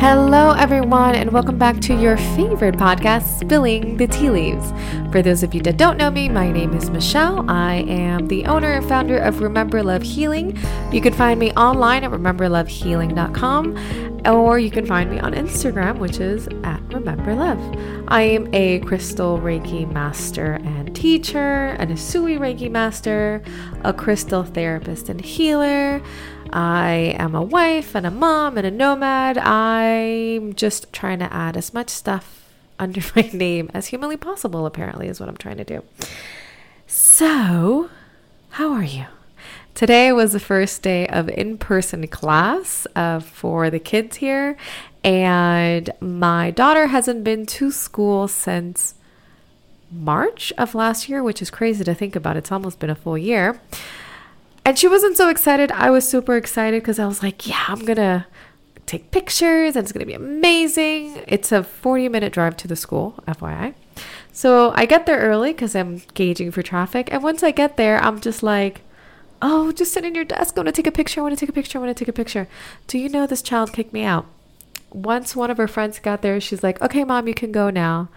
Hello, everyone, and welcome back to your favorite podcast, Spilling the Tea Leaves. For those of you that don't know me, my name is Michelle. I am the owner and founder of Remember Love Healing. You can find me online at rememberlovehealing.com, or you can find me on Instagram, which is at Remember Love. I am a crystal Reiki master and teacher, an Usui Reiki master, a crystal therapist and healer. I am a wife and a mom and a nomad. I'm just trying to add as much stuff under my name as humanly possible, apparently, is what I'm trying to do. So, how are you? Today was the first day of in person class uh, for the kids here, and my daughter hasn't been to school since March of last year, which is crazy to think about. It's almost been a full year. And she wasn't so excited. I was super excited because I was like, yeah, I'm going to take pictures and it's going to be amazing. It's a 40 minute drive to the school, FYI. So I get there early because I'm gauging for traffic. And once I get there, I'm just like, oh, just sit in your desk. I want to take a picture. I want to take a picture. I want to take a picture. Do you know this child kicked me out? Once one of her friends got there, she's like, okay, mom, you can go now.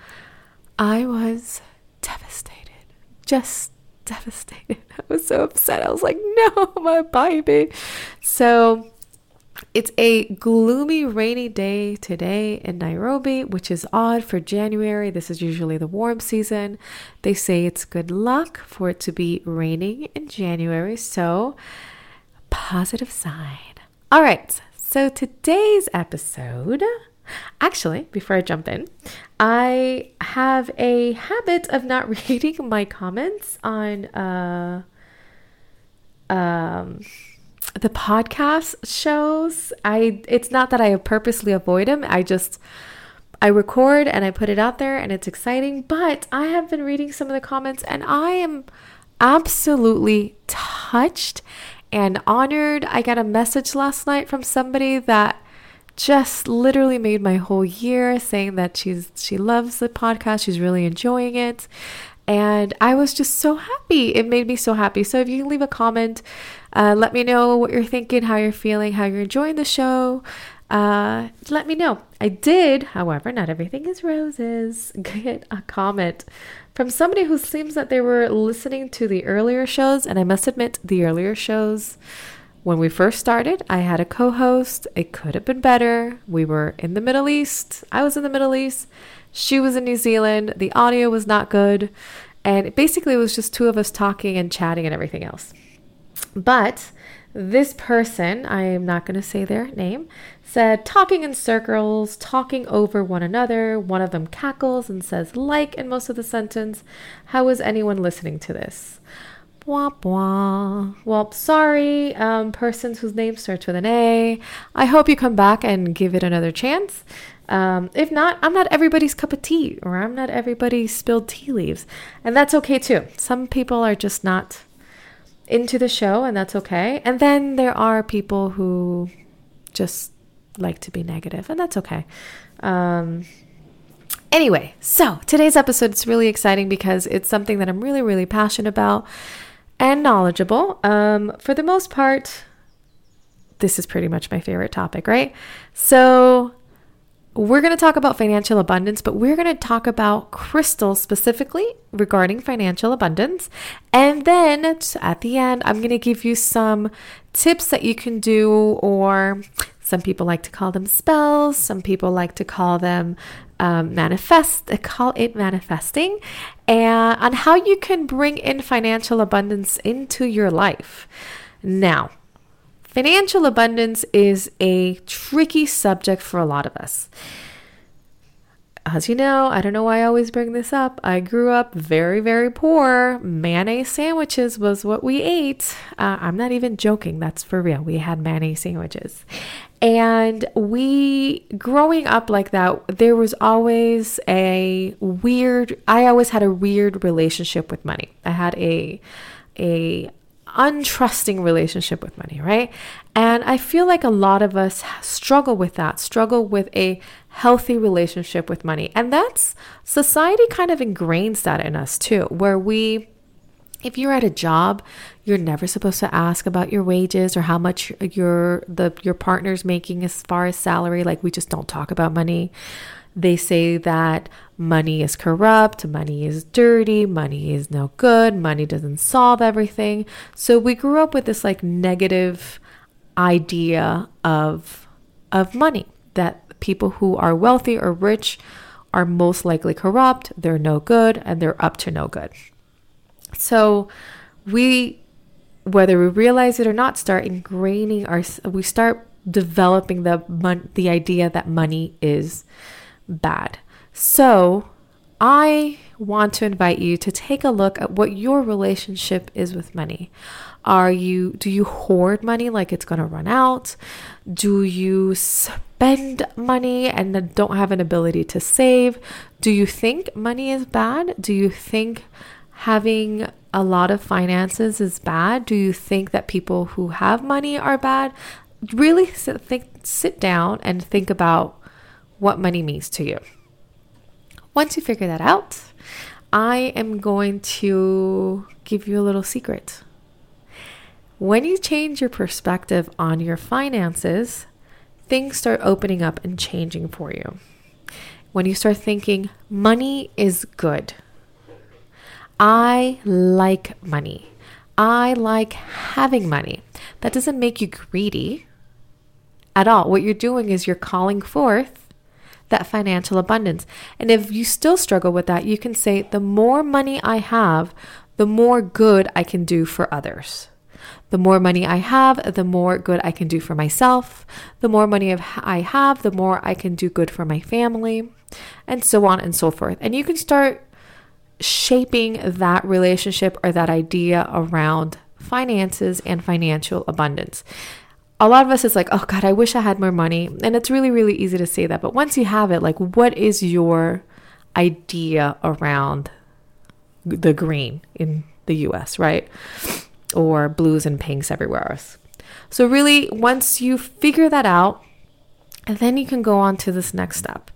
I was devastated. Just devastated. I was so upset. I was like, no, my baby. So it's a gloomy, rainy day today in Nairobi, which is odd for January. This is usually the warm season. They say it's good luck for it to be raining in January. So, positive sign. All right. So, today's episode Actually, before I jump in, I have a habit of not reading my comments on uh, um, the podcast shows. I it's not that I purposely avoid them. I just I record and I put it out there and it's exciting, but I have been reading some of the comments and I am absolutely touched and honored. I got a message last night from somebody that just literally made my whole year saying that she's she loves the podcast. She's really enjoying it. And i was just so happy. It made me so happy. So if you can leave a comment uh, let me know what you're thinking how you're feeling how you're enjoying the show. Uh, let me know. I did however not everything is roses get a comment from somebody who seems that they were listening to the earlier shows and i must admit the earlier shows when we first started, I had a co host. It could have been better. We were in the Middle East. I was in the Middle East. She was in New Zealand. The audio was not good. And basically, it was just two of us talking and chatting and everything else. But this person, I am not going to say their name, said talking in circles, talking over one another. One of them cackles and says like in most of the sentence. How is anyone listening to this? Blah. Well, sorry, um, persons whose name starts with an A. I hope you come back and give it another chance. Um, if not, I'm not everybody's cup of tea, or I'm not everybody's spilled tea leaves. And that's okay too. Some people are just not into the show, and that's okay. And then there are people who just like to be negative, and that's okay. Um, anyway, so today's episode is really exciting because it's something that I'm really, really passionate about and knowledgeable. Um, for the most part, this is pretty much my favorite topic, right? So, we're going to talk about financial abundance, but we're going to talk about crystals specifically regarding financial abundance. And then at the end, I'm going to give you some tips that you can do, or some people like to call them spells, some people like to call them um, manifest, call it manifesting, and on how you can bring in financial abundance into your life. Now, financial abundance is a tricky subject for a lot of us. As you know, I don't know why I always bring this up. I grew up very, very poor. Mayonnaise sandwiches was what we ate. Uh, I'm not even joking. That's for real. We had mayonnaise sandwiches. And we, growing up like that, there was always a weird, I always had a weird relationship with money. I had a, a, untrusting relationship with money, right? And I feel like a lot of us struggle with that, struggle with a healthy relationship with money. And that's society kind of ingrains that in us too, where we if you're at a job, you're never supposed to ask about your wages or how much your the your partner's making as far as salary. Like we just don't talk about money. They say that money is corrupt, money is dirty, money is no good, money doesn't solve everything. So we grew up with this like negative idea of of money that people who are wealthy or rich are most likely corrupt, they're no good, and they're up to no good. So we, whether we realize it or not, start ingraining our, we start developing the mon- the idea that money is bad. So I want to invite you to take a look at what your relationship is with money. Are you do you hoard money like it's going to run out? Do you spend money and don't have an ability to save? Do you think money is bad? Do you think having a lot of finances is bad? Do you think that people who have money are bad? Really sit, think, sit down and think about what money means to you. Once you figure that out, I am going to give you a little secret. When you change your perspective on your finances, things start opening up and changing for you. When you start thinking, money is good, I like money. I like having money. That doesn't make you greedy at all. What you're doing is you're calling forth that financial abundance. And if you still struggle with that, you can say, the more money I have, the more good I can do for others. The more money I have, the more good I can do for myself. The more money I have, the more I can do good for my family, and so on and so forth. And you can start shaping that relationship or that idea around finances and financial abundance. A lot of us is like, oh God, I wish I had more money. And it's really, really easy to say that. But once you have it, like, what is your idea around the green in the US, right? Or blues and pinks everywhere else. So, really, once you figure that out, then you can go on to this next step.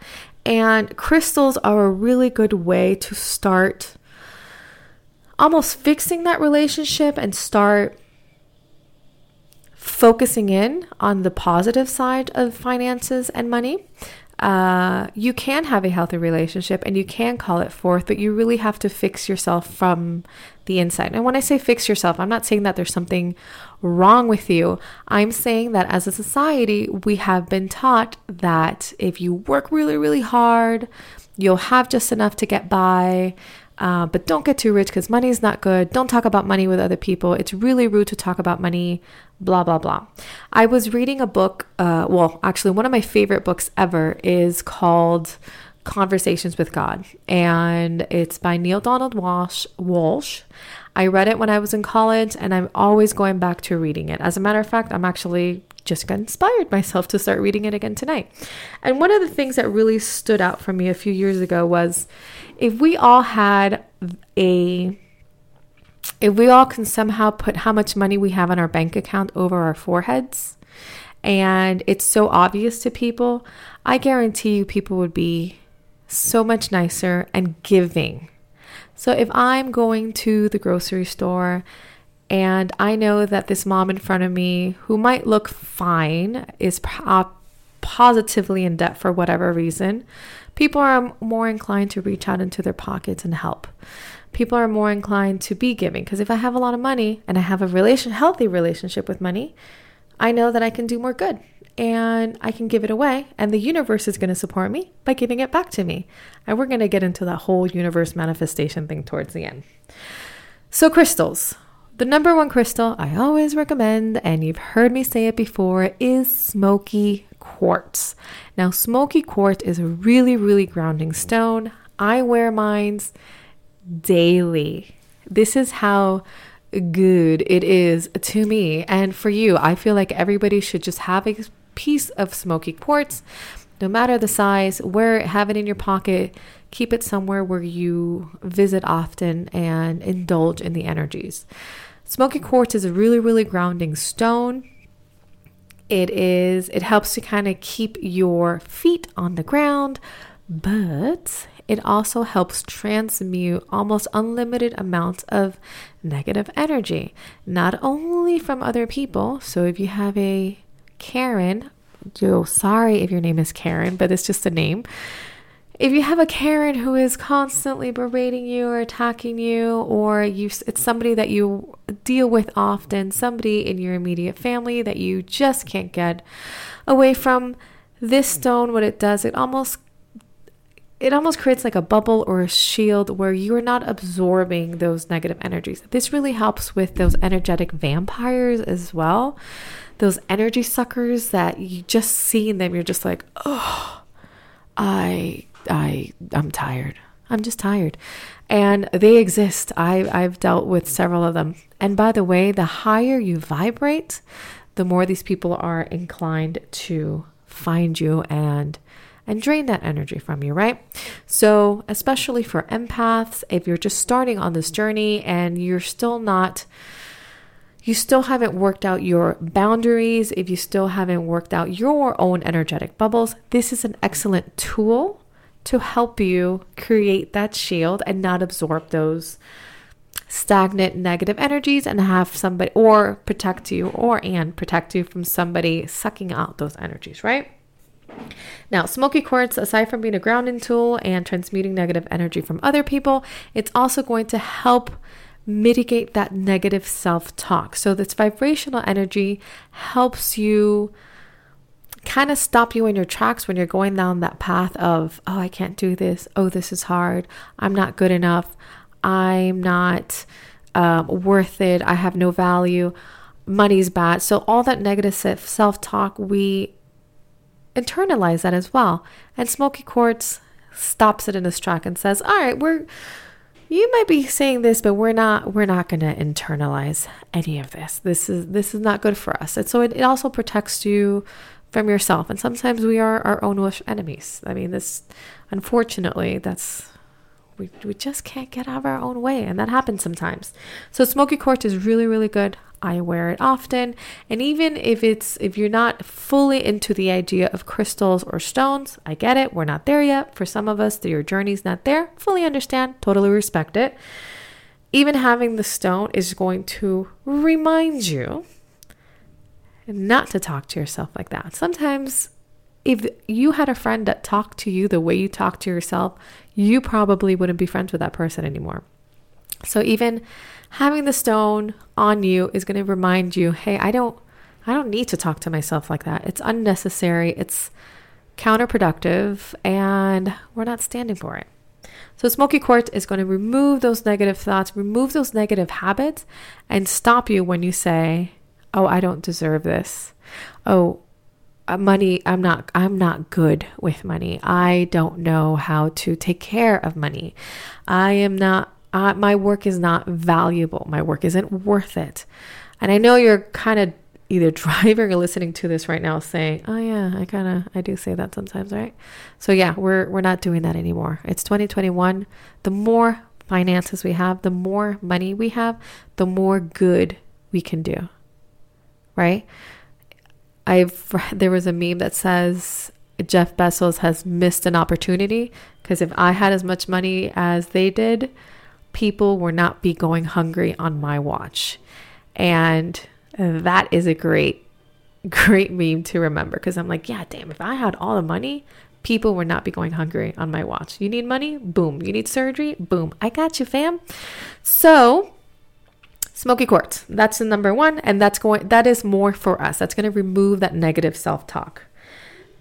And crystals are a really good way to start almost fixing that relationship and start focusing in on the positive side of finances and money. Uh, you can have a healthy relationship and you can call it forth, but you really have to fix yourself from the inside. And when I say fix yourself, I'm not saying that there's something wrong with you. I'm saying that as a society, we have been taught that if you work really, really hard, you'll have just enough to get by. Uh, but don't get too rich because money is not good. Don't talk about money with other people. It's really rude to talk about money, blah, blah, blah. I was reading a book. Uh, well, actually, one of my favorite books ever is called Conversations with God, and it's by Neale Donald Walsch. Walsch. I read it when I was in college, and I'm always going back to reading it. As a matter of fact, I'm actually just inspired myself to start reading it again tonight. And one of the things that really stood out for me a few years ago was if we all had a if we all can somehow put how much money we have on our bank account over our foreheads and it's so obvious to people, I guarantee you people would be so much nicer and giving. So if I'm going to the grocery store and I know that this mom in front of me, who might look fine, is uh, positively in debt for whatever reason, people are more inclined to reach out into their pockets and help. People are more inclined to be giving because if I have a lot of money and I have a relation healthy relationship with money, I know that I can do more good and I can give it away, and the universe is going to support me by giving it back to me. And we're going to get into that whole universe manifestation thing towards the end. So, crystals. The number one crystal I always recommend, and you've heard me say it before, is smoky quartz. Now, smoky quartz is a really, really grounding stone. I wear mines daily. This is how good it is to me and for you. I feel like everybody should just have a piece of smoky quartz, no matter the size, wear it, have it in your pocket, keep it somewhere where you visit often and indulge in the energies. Smoky quartz is a really, really grounding stone. It is, it helps to kind of keep your feet on the ground, but it also helps transmute almost unlimited amounts of negative energy, not only from other people. So if you have a Karen, yo, sorry if your name is Karen, but it's just a name. If you have a Karen who is constantly berating you or attacking you, or you, it's somebody that you deal with often, somebody in your immediate family that you just can't get away from, this stone, what it does, it almost it almost creates like a bubble or a shield where you're not absorbing those negative energies. This really helps with those energetic vampires as well. Those energy suckers that you just seeing them, you're just like, oh, I, I, I'm tired. I'm just tired. And they exist. I, I've dealt with several of them. And by the way, the higher you vibrate, the more these people are inclined to find you and and drain that energy from you, right? So, especially for empaths, if you're just starting on this journey and you're still not you still haven't worked out your boundaries, if you still haven't worked out your own energetic bubbles, this is an excellent tool to help you create that shield and not absorb those stagnant negative energies and have somebody or protect you or and protect you from somebody sucking out those energies, right? Now, smoky quartz, aside from being a grounding tool and transmuting negative energy from other people, it's also going to help mitigate that negative self talk. So, this vibrational energy helps you kind of stop you in your tracks when you're going down that path of, oh, I can't do this. Oh, this is hard. I'm not good enough. I'm not um, worth it. I have no value. Money's bad. So, all that negative self talk, we internalize that as well. And Smoky Quartz stops it in its track and says, "All right, we're you might be saying this, but we're not we're not going to internalize any of this. This is this is not good for us." And so it, it also protects you from yourself. And sometimes we are our own worst enemies. I mean, this unfortunately, that's we, we just can't get out of our own way and that happens sometimes. So smoky quartz is really really good. I wear it often. And even if it's if you're not fully into the idea of crystals or stones i get it. We're not there yet. For some of us your journey's not there. Fully understand. Totally respect it. Even having the stone is going to remind you not to talk to yourself like that sometimes if you had a friend that talked to you the way you talk to yourself, you probably wouldn't be friends with that person anymore. So even having the stone on you is going to remind you, "Hey, I don't I don't need to talk to myself like that. It's unnecessary. It's counterproductive and we're not standing for it." So smoky quartz is going to remove those negative thoughts, remove those negative habits and stop you when you say, "Oh, I don't deserve this." Oh, uh, money i'm not i'm not good with money. I don't know how to take care of money. I am not uh, my work is not valuable. My work isn't worth it. And i know you're kind of either driving or listening to this right now saying oh yeah i kind of i do say that sometimes right? So yeah we're we're not doing that anymore. It's 2021 the more finances we have the more money we have the more good we can do right I've there was a meme that says Jeff Bezos has missed an opportunity because if I had as much money as they did, people would not be going hungry on my watch. And that is a great, great meme to remember because I'm like, yeah, damn, if I had all the money, people would not be going hungry on my watch. You need money? Boom. You need surgery? Boom. I got you, fam. So Smoky quartz. That's the number one, and that's going that is more for us. That's going to remove that negative self-talk.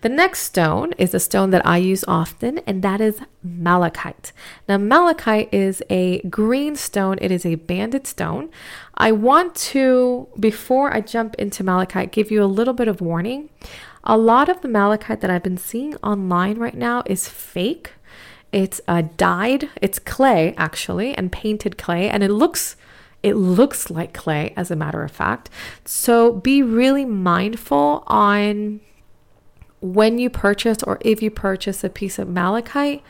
The next stone is a stone that I use often, and that is malachite. Now, malachite is a green stone, it is a banded stone. I want to, before I jump into malachite, give you a little bit of warning. A lot of the malachite that I've been seeing online right now is fake. It's uh, dyed, it's clay actually, and painted clay, and it looks it looks like clay, as a matter of fact. So be really mindful on when you purchase or if you purchase a piece of malachite,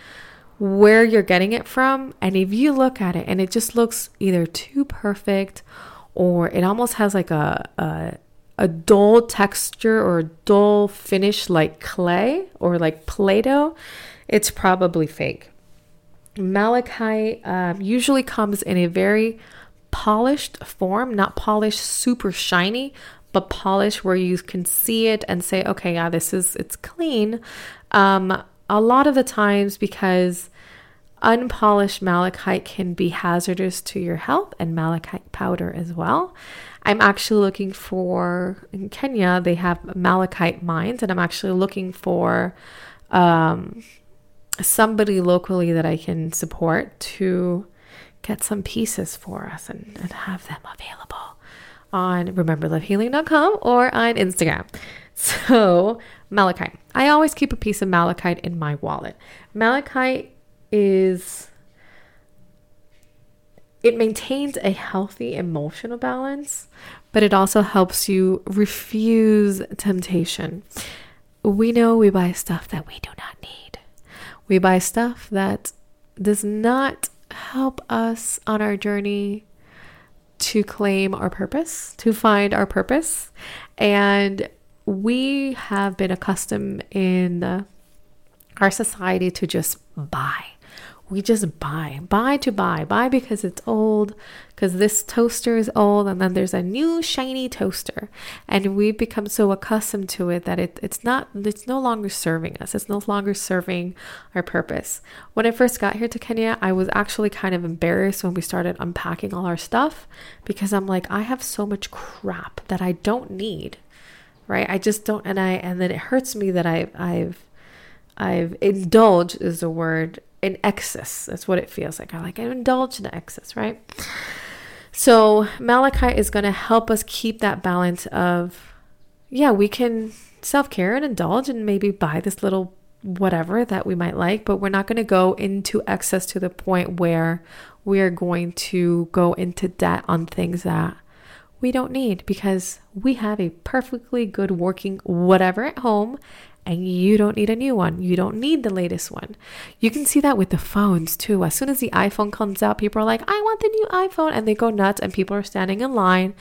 where you're getting it from. And if you look at it and it just looks either too perfect or it almost has like a, a a dull texture or dull finish like clay or like Play Doh, it's probably fake. malachite um, usually comes in a very polished form, not polished super shiny, but polished where you can see it and say, okay, yeah, this is it's clean. Um, a lot of the times because unpolished malachite can be hazardous to your health and malachite powder as well. I'm actually looking for in Kenya, they have malachite mines, and I'm actually looking for um, somebody locally that I can support to get some pieces for us and, and have them available on rememberlovehealing.com or on Instagram. So, malachite. I always keep a piece of malachite in my wallet. Malachite is it maintains a healthy emotional balance, but it also helps you refuse temptation. We know we buy stuff that we do not need. We buy stuff that does not help us on our journey to claim our purpose, to find our purpose. And we have been accustomed in our society to just buy we just buy, buy to buy, buy because it's old, because this toaster is old, and then there's a new shiny toaster, and we've become so accustomed to it that it, it's not, it's no longer serving us. It's no longer serving our purpose. When I first got here to Kenya, I was actually kind of embarrassed when we started unpacking all our stuff because I'm like, I have so much crap that I don't need, right? I just don't, and I, and then it hurts me that I, I've, I've indulged is a word in excess. That's what it feels like. I like I indulge in excess, right? So malachite is going to help us keep that balance of, yeah, we can self care and indulge and maybe buy this little whatever that we might like, but we're not going to go into excess to the point where we are going to go into debt on things that we don't need because we have a perfectly good working whatever at home and you don't need a new one. You don't need the latest one. You can see that with the phones too. As soon as the iPhone comes out, people are like, I want the new iPhone, and they go nuts, and people are standing in line.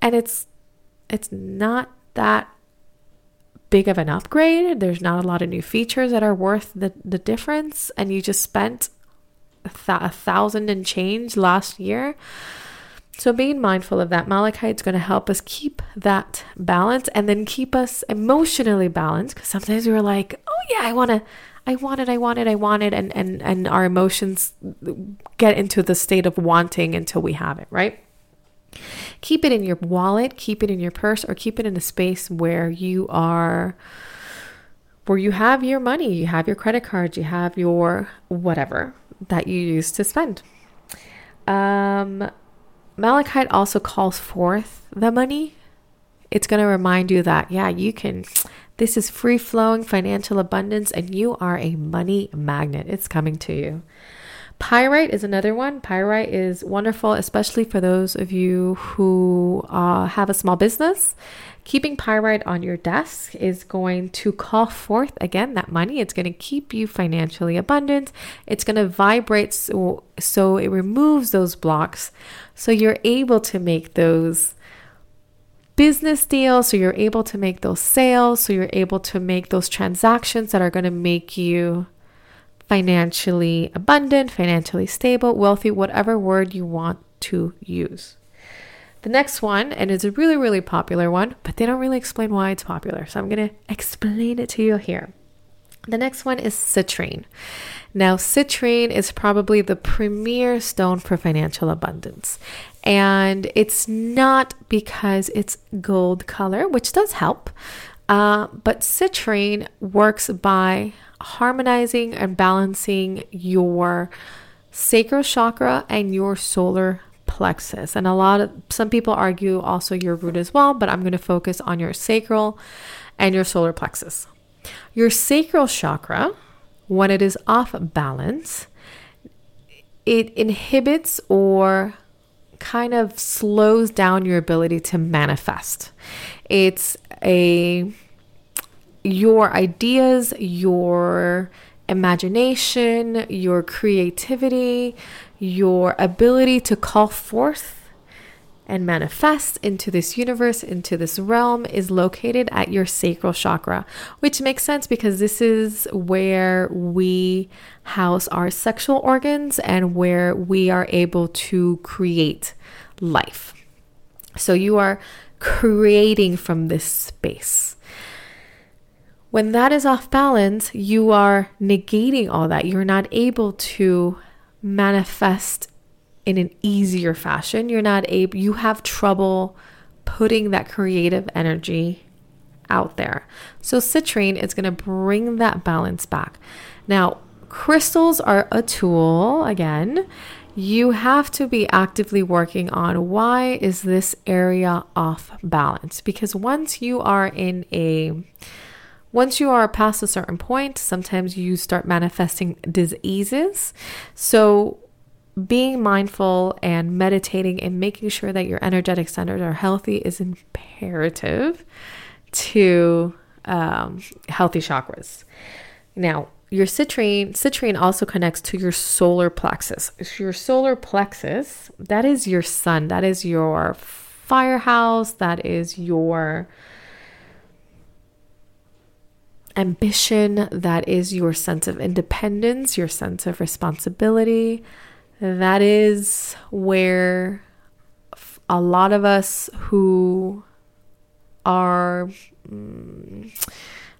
And it's it's not that big of an upgrade. There's not a lot of new features that are worth the, the difference, and you just spent a, th- a thousand and change last year so, being mindful of that, malachite is going to help us keep that balance and then keep us emotionally balanced. Because sometimes we're like, oh, yeah, I want to. I want it, I want it, I want it, and, and, and our emotions get into the state of wanting until we have it, right? Keep it in your wallet, keep it in your purse, or keep it in a space where you are, where you have your money, you have your credit cards, you have your whatever that you use to spend. Um, Malachite also calls forth the money. It's going to remind you that, yeah, you can, this is free flowing financial abundance and you are a money magnet. It's coming to you. Pyrite is another one. Pyrite is wonderful, especially for those of you who uh, have a small business. Keeping pyrite on your desk is going to call forth again that money. It's going to keep you financially abundant. It's going to vibrate so, so it removes those blocks. So you're able to make those business deals. So you're able to make those sales. So you're able to make those transactions that are going to make you financially abundant, financially stable, wealthy, whatever word you want to use. The next one, and it's a really, really popular one, but they don't really explain why it's popular. So I'm going to explain it to you here. The next one is citrine. Now, citrine is probably the premier stone for financial abundance. And it's not because it's gold color, which does help, uh, but citrine works by harmonizing and balancing your sacral chakra and your solar plexus. And a lot of some people argue also your root as well, but I'm going to focus on your sacral and your solar plexus. Your sacral chakra, when it is off balance, it inhibits or kind of slows down your ability to manifest. It's a your ideas, your imagination, your creativity, your ability to call forth and manifest into this universe, into this realm, is located at your sacral chakra, which makes sense because this is where we house our sexual organs and where we are able to create life. So you are creating from this space. When that is off balance, you are negating all that. You're not able to manifest in an easier fashion. You're not able, you have trouble putting that creative energy out there. So, citrine is going to bring that balance back. Now, crystals are a tool again. You have to be actively working on why is this area off balance? Because once you are in a once you are past a certain point, sometimes you start manifesting diseases. So, being mindful and meditating and making sure that your energetic centers are healthy is imperative to um, healthy chakras. Now, your citrine citrine also connects to your solar plexus. Your solar plexus, that is your sun, that is your firehouse, that is your ambition, that is your sense of independence, your sense of responsibility, that is where a lot of us who are mm,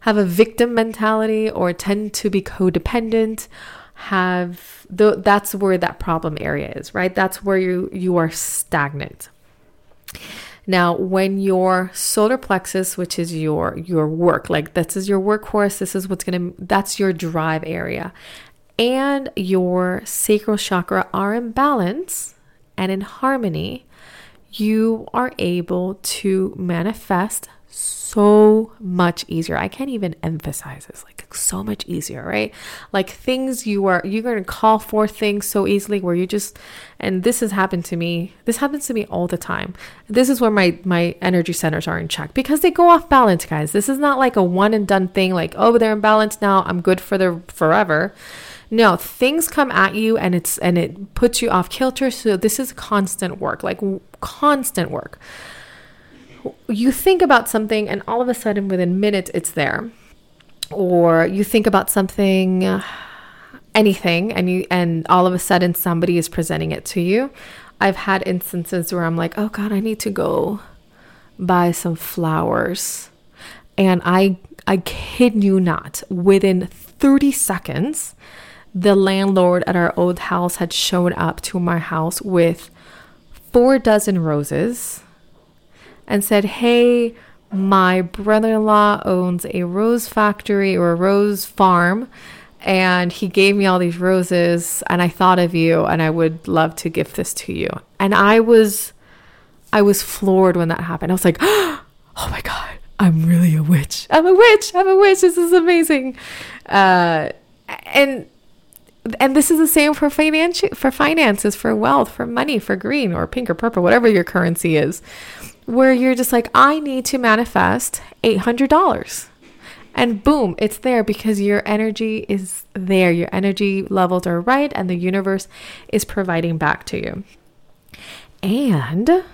have a victim mentality or tend to be codependent have that's where that problem area is right? That's where you you are stagnant now when your solar plexus which is your your work like this is your workhorse this is what's going to that's your drive area. And your sacral chakra are in balance and in harmony, you are able to manifest so much easier. I can't even emphasize this. Like so much easier, right? Like things you are you're going to call for things so easily where you just and this has happened to me. This happens to me all the time. This is where my my energy centers are in check because they go off balance, guys. This is not like a one and done thing like, "Oh, they're in balance now. I'm good for the forever." No, things come at you and it's and it puts you off kilter. So this is constant work, like constant work. You think about something and all of a sudden within minutes it's there. Or you think about something uh, anything and you and all of a sudden somebody is presenting it to you. I've had instances where I'm like, "Oh god, I need to go buy some flowers." And I I kid you not, within 30 seconds, the landlord at our old house had shown up to my house with four dozen roses and said, Hey, my brother in law owns a rose factory or a rose farm. And he gave me all these roses, and I thought of you, and I would love to gift this to you. And I was, I was floored when that happened. I was like, oh my God, I'm really a witch. I'm a witch. I'm a witch. This is amazing. Uh, and and this is the same for finance for finances for wealth for money for green or pink or purple whatever your currency is where you're just like i need to manifest $800 and boom it's there because your energy is there your energy levels are right and the universe is providing back to you and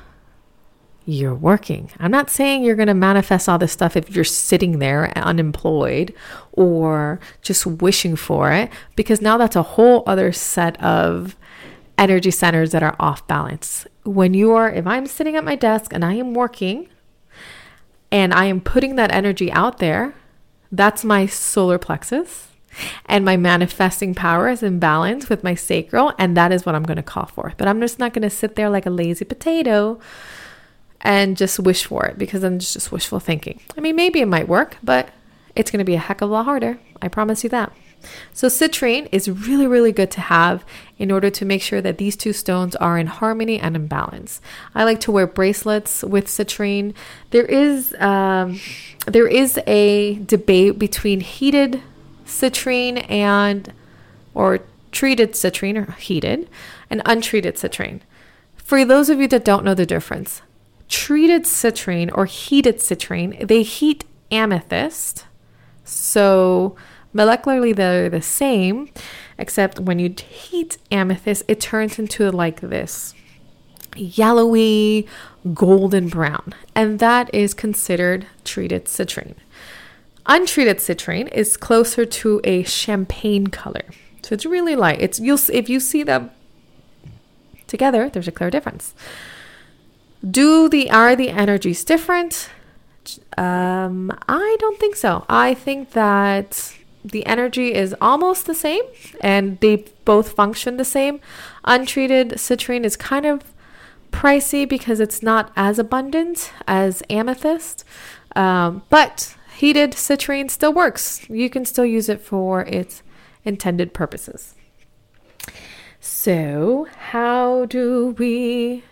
you're working. I'm not saying you're going to manifest all this stuff if you're sitting there unemployed or just wishing for it, because now that's a whole other set of energy centers that are off balance. When you are, if I'm sitting at my desk and I am working and I am putting that energy out there, that's my solar plexus. And my manifesting power is in balance with my sacral, and that is what I'm going to call for. But I'm just not going to sit there like a lazy potato and just wish for it because then it's just wishful thinking. I mean, maybe it might work, but it's going to be a heck of a lot harder. I promise you that. So, citrine is really, really good to have in order to make sure that these two stones are in harmony and in balance. I like to wear bracelets with citrine. There is um, there is a debate between heated citrine and or treated citrine or heated and untreated citrine. For those of you that don't know the difference, treated citrine or heated citrine, they heat amethyst. So molecularly they're the same, except when you heat amethyst, it turns into like this. yellowy golden brown, and that is considered treated citrine. Untreated citrine is closer to a champagne color. So it's really light. It's you'll if you see them together, there's a clear difference. Do the are the energies different? Um, I don't think so. I think that the energy is almost the same and they both function the same. Untreated citrine is kind of pricey because it's not as abundant as amethyst, um, but heated citrine still works. You can still use it for its intended purposes. So, how do we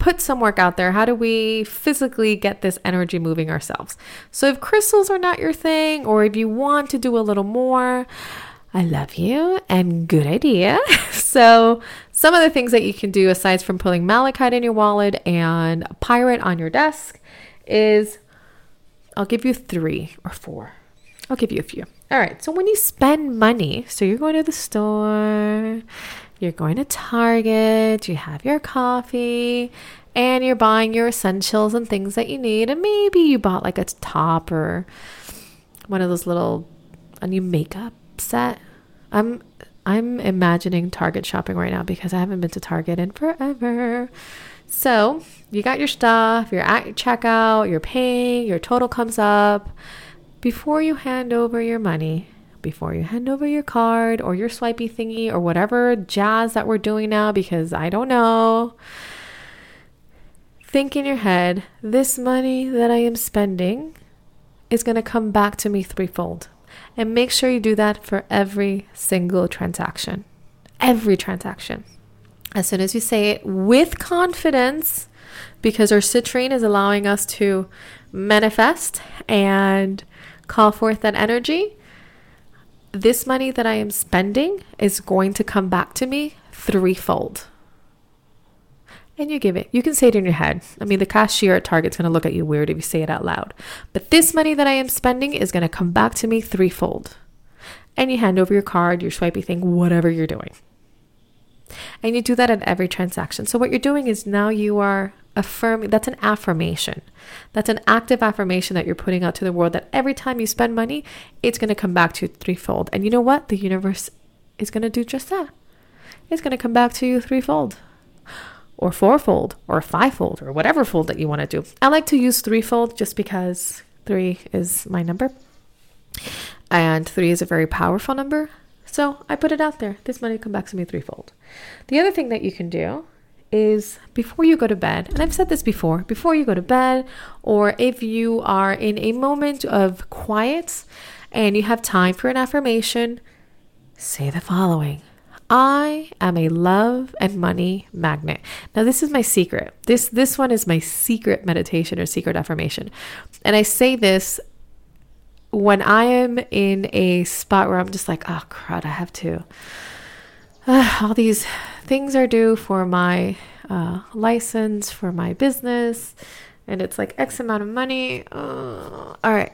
put some work out there? How do we physically get this energy moving ourselves? So, if crystals are not your thing, or if you want to do a little more, I love you and good idea. so, some of the things that you can do aside from pulling malachite in your wallet and pyrite on your desk is I'll give you three or four. I'll give you a few. All right. So, when you spend money, so you're going to the store, you're going to Target, you have your coffee, and you're buying your essentials and things that you need. And maybe you bought like a top or one of those little a new makeup set. I'm I'm imagining Target shopping right now because I haven't been to Target in forever. So you got your stuff, you're at your checkout, you're paying, your total comes up. Before you hand over your money, before you hand over your card or your swipey thingy or whatever jazz that we're doing now because I don't know. Think in your head, this money that I am spending is going to come back to me threefold. And make sure you do that for every single transaction. Every transaction. As soon as you say it with confidence, because our citrine is allowing us to manifest and call forth that energy, this money that I am spending is going to come back to me threefold. And you give it. You can say it in your head. I mean, the cashier at Target's going to look at you weird if you say it out loud. But this money that I am spending is going to come back to me threefold. And you hand over your card, your swipey thing, whatever you're doing. And you do that at every transaction. So what you're doing is now you are affirming that's an affirmation. That's an active affirmation that you're putting out to the world that every time you spend money, it's going to come back to you threefold. And you know what? The universe is going to do just that. It's going to come back to you threefold or fourfold or fivefold or whatever fold that you want to do. I like to use threefold just because three is my number. And three is a very powerful number. So I put it out there. This money come back to me threefold. The other thing that you can do is before you go to bed, and I've said this before, before you go to bed, or if you are in a moment of quiet and you have time for an affirmation, say the following. I am a love and money magnet. Now this is my secret. This this one is my secret meditation or secret affirmation. And I say this when I am in a spot where I'm just like, oh crud, I have to uh, all these things are due for my uh, license for my business, and it's like X amount of money. Uh, all right.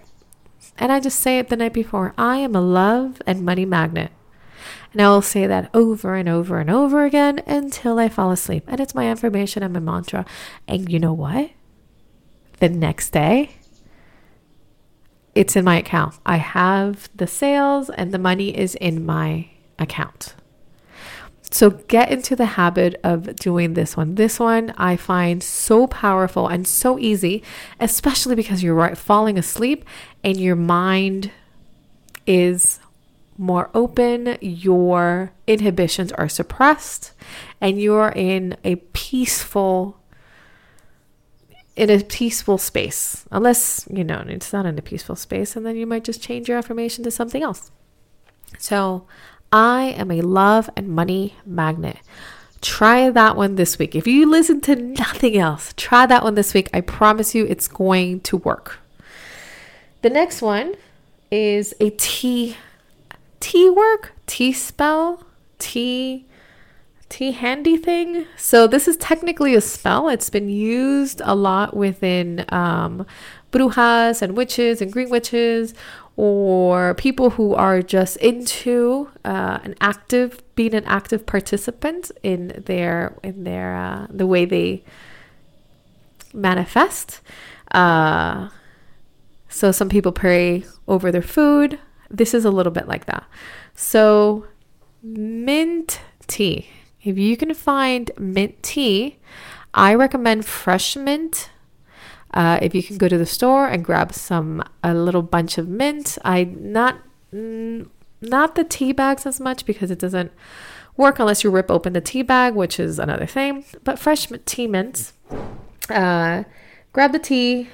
And I just say it the night before I am a love and money magnet. And I will say that over and over and over again until I fall asleep. And it's my affirmation and my mantra. And you know what? The next day, it's in my account. I have the sales and the money is in my account. So get into the habit of doing this one. This one I find so powerful and so easy, especially because you're right falling asleep and your mind is more open, your inhibitions are suppressed, and you're in a peaceful in a peaceful space. Unless, you know, it's not in a peaceful space, and then you might just change your affirmation to something else. So I am a love and money magnet. Try that one this week. If you listen to nothing else, try that one this week. I promise you it's going to work. The next one is a T T work, T spell, T T handy thing. So this is technically a spell. It's been used a lot within um, brujas and witches and green witches, or people who are just into uh, an active, being an active participant in their in their uh, the way they manifest. Uh, so some people pray over their food. This is a little bit like that. So mint tea. If you can find mint tea, I recommend fresh mint. Uh, if you can go to the store and grab some a little bunch of mint, I not mm, not the tea bags as much because it doesn't work unless you rip open the tea bag, which is another thing. But fresh tea mints. Uh, grab the tea,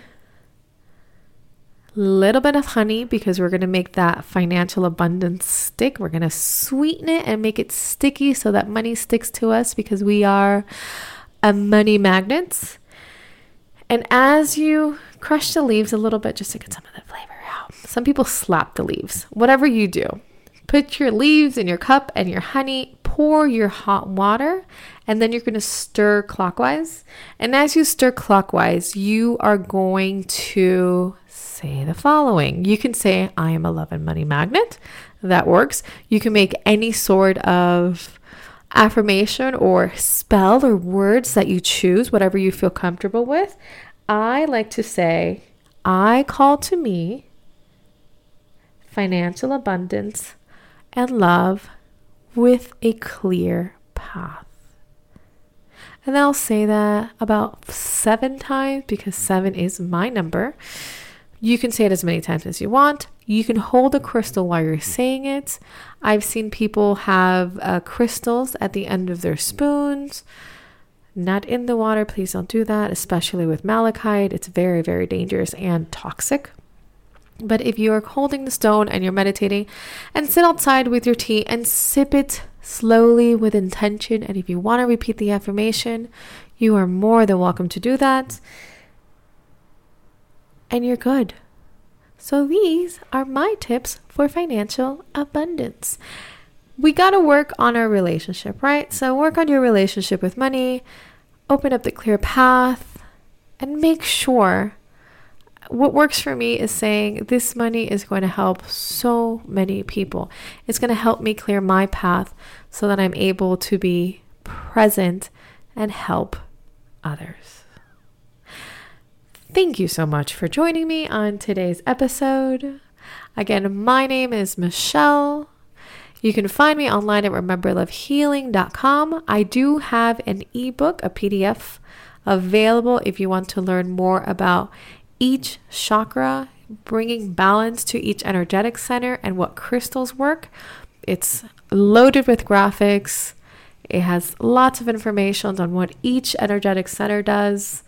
little bit of honey because we're going to make that financial abundance stick. We're going to sweeten it and make it sticky so that money sticks to us because we are a money magnets. And as you crush the leaves a little bit just to get some of the flavor out, some people slap the leaves. Whatever you do, put your leaves in your cup and your honey, pour your hot water, and then you're going to stir clockwise. And as you stir clockwise, you are going to say the following. You can say, I am a love and money magnet. That works. You can make any sort of affirmation or spell or words that you choose, whatever you feel comfortable with. I like to say, I call to me financial abundance and love with a clear path. And I'll say that about seven times because seven is my number. You can say it as many times as you want. You can hold a crystal while you're saying it. I've seen people have uh, crystals at the end of their spoons. Not in the water, please don't do that, especially with malachite. It's very, very dangerous and toxic. But if you are holding the stone and you're meditating, and sit outside with your tea and sip it slowly with intention, and if you want to repeat the affirmation, you are more than welcome to do that and you're good. So, these are my tips for financial abundance. We got to work on our relationship, right? So, work on your relationship with money, open up the clear path, and make sure what works for me is saying this money is going to help so many people. It's going to help me clear my path so that I'm able to be present and help others. Thank you so much for joining me on today's episode. Again, my name is Michelle. You can find me online at rememberlovehealing.com. I do have an ebook, a PDF available if you want to learn more about each chakra, bringing balance to each energetic center and what crystals work. It's loaded with graphics. It has lots of information on what each energetic center does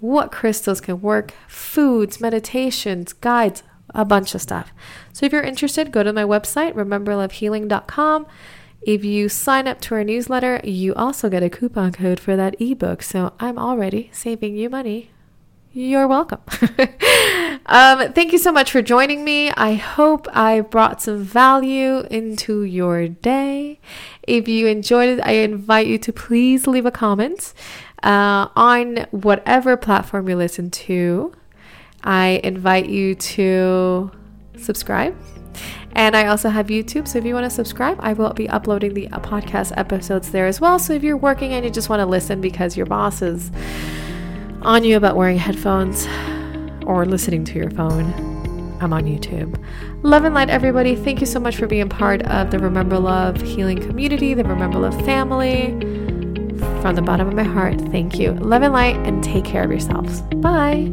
what crystals can work, foods, meditations, guides, a bunch of stuff. So if you're interested, go to my website, rememberlovehealing.com. If you sign up to our newsletter, you also get a coupon code for that ebook. So I'm already saving you money. You're welcome. um, thank you so much for joining me. I hope I brought some value into your day. If you enjoyed it, I invite you to please leave a comment uh, on whatever platform you listen to. I invite you to subscribe. And I also have YouTube. So if you want to subscribe, I will be uploading the podcast episodes there as well. So if you're working and you just want to listen because your boss is on you about wearing headphones or listening to your phone, I'm on YouTube. Love and light, everybody. Thank you so much for being part of the Remember Love healing community, the Remember Love family. From the bottom of my heart, thank you. Love and light, and take care of yourselves. Bye.